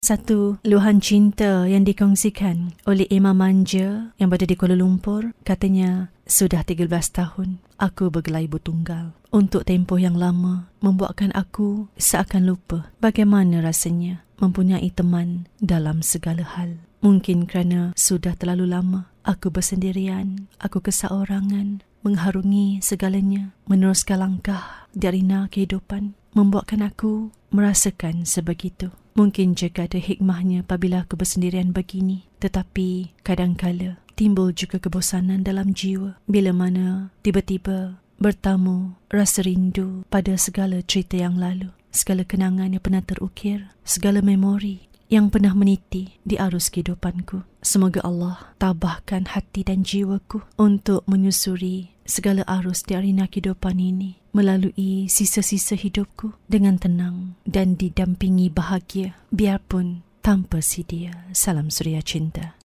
Satu luahan cinta yang dikongsikan oleh Imam Manja yang berada di Kuala Lumpur katanya sudah 13 tahun aku bergelai tunggal. Untuk tempoh yang lama membuatkan aku seakan lupa bagaimana rasanya mempunyai teman dalam segala hal. Mungkin kerana sudah terlalu lama aku bersendirian, aku keseorangan, mengharungi segalanya, meneruskan langkah dari na kehidupan, membuatkan aku merasakan sebegitu. Mungkin juga ada hikmahnya apabila aku bersendirian begini. Tetapi kadangkala timbul juga kebosanan dalam jiwa bila mana tiba-tiba bertamu rasa rindu pada segala cerita yang lalu. Segala kenangan yang pernah terukir, segala memori yang pernah meniti di arus kehidupanku. Semoga Allah tabahkan hati dan jiwaku untuk menyusuri segala arus di arena kehidupan ini melalui sisa-sisa hidupku dengan tenang dan didampingi bahagia biarpun tanpa sedia. Salam Suria Cinta.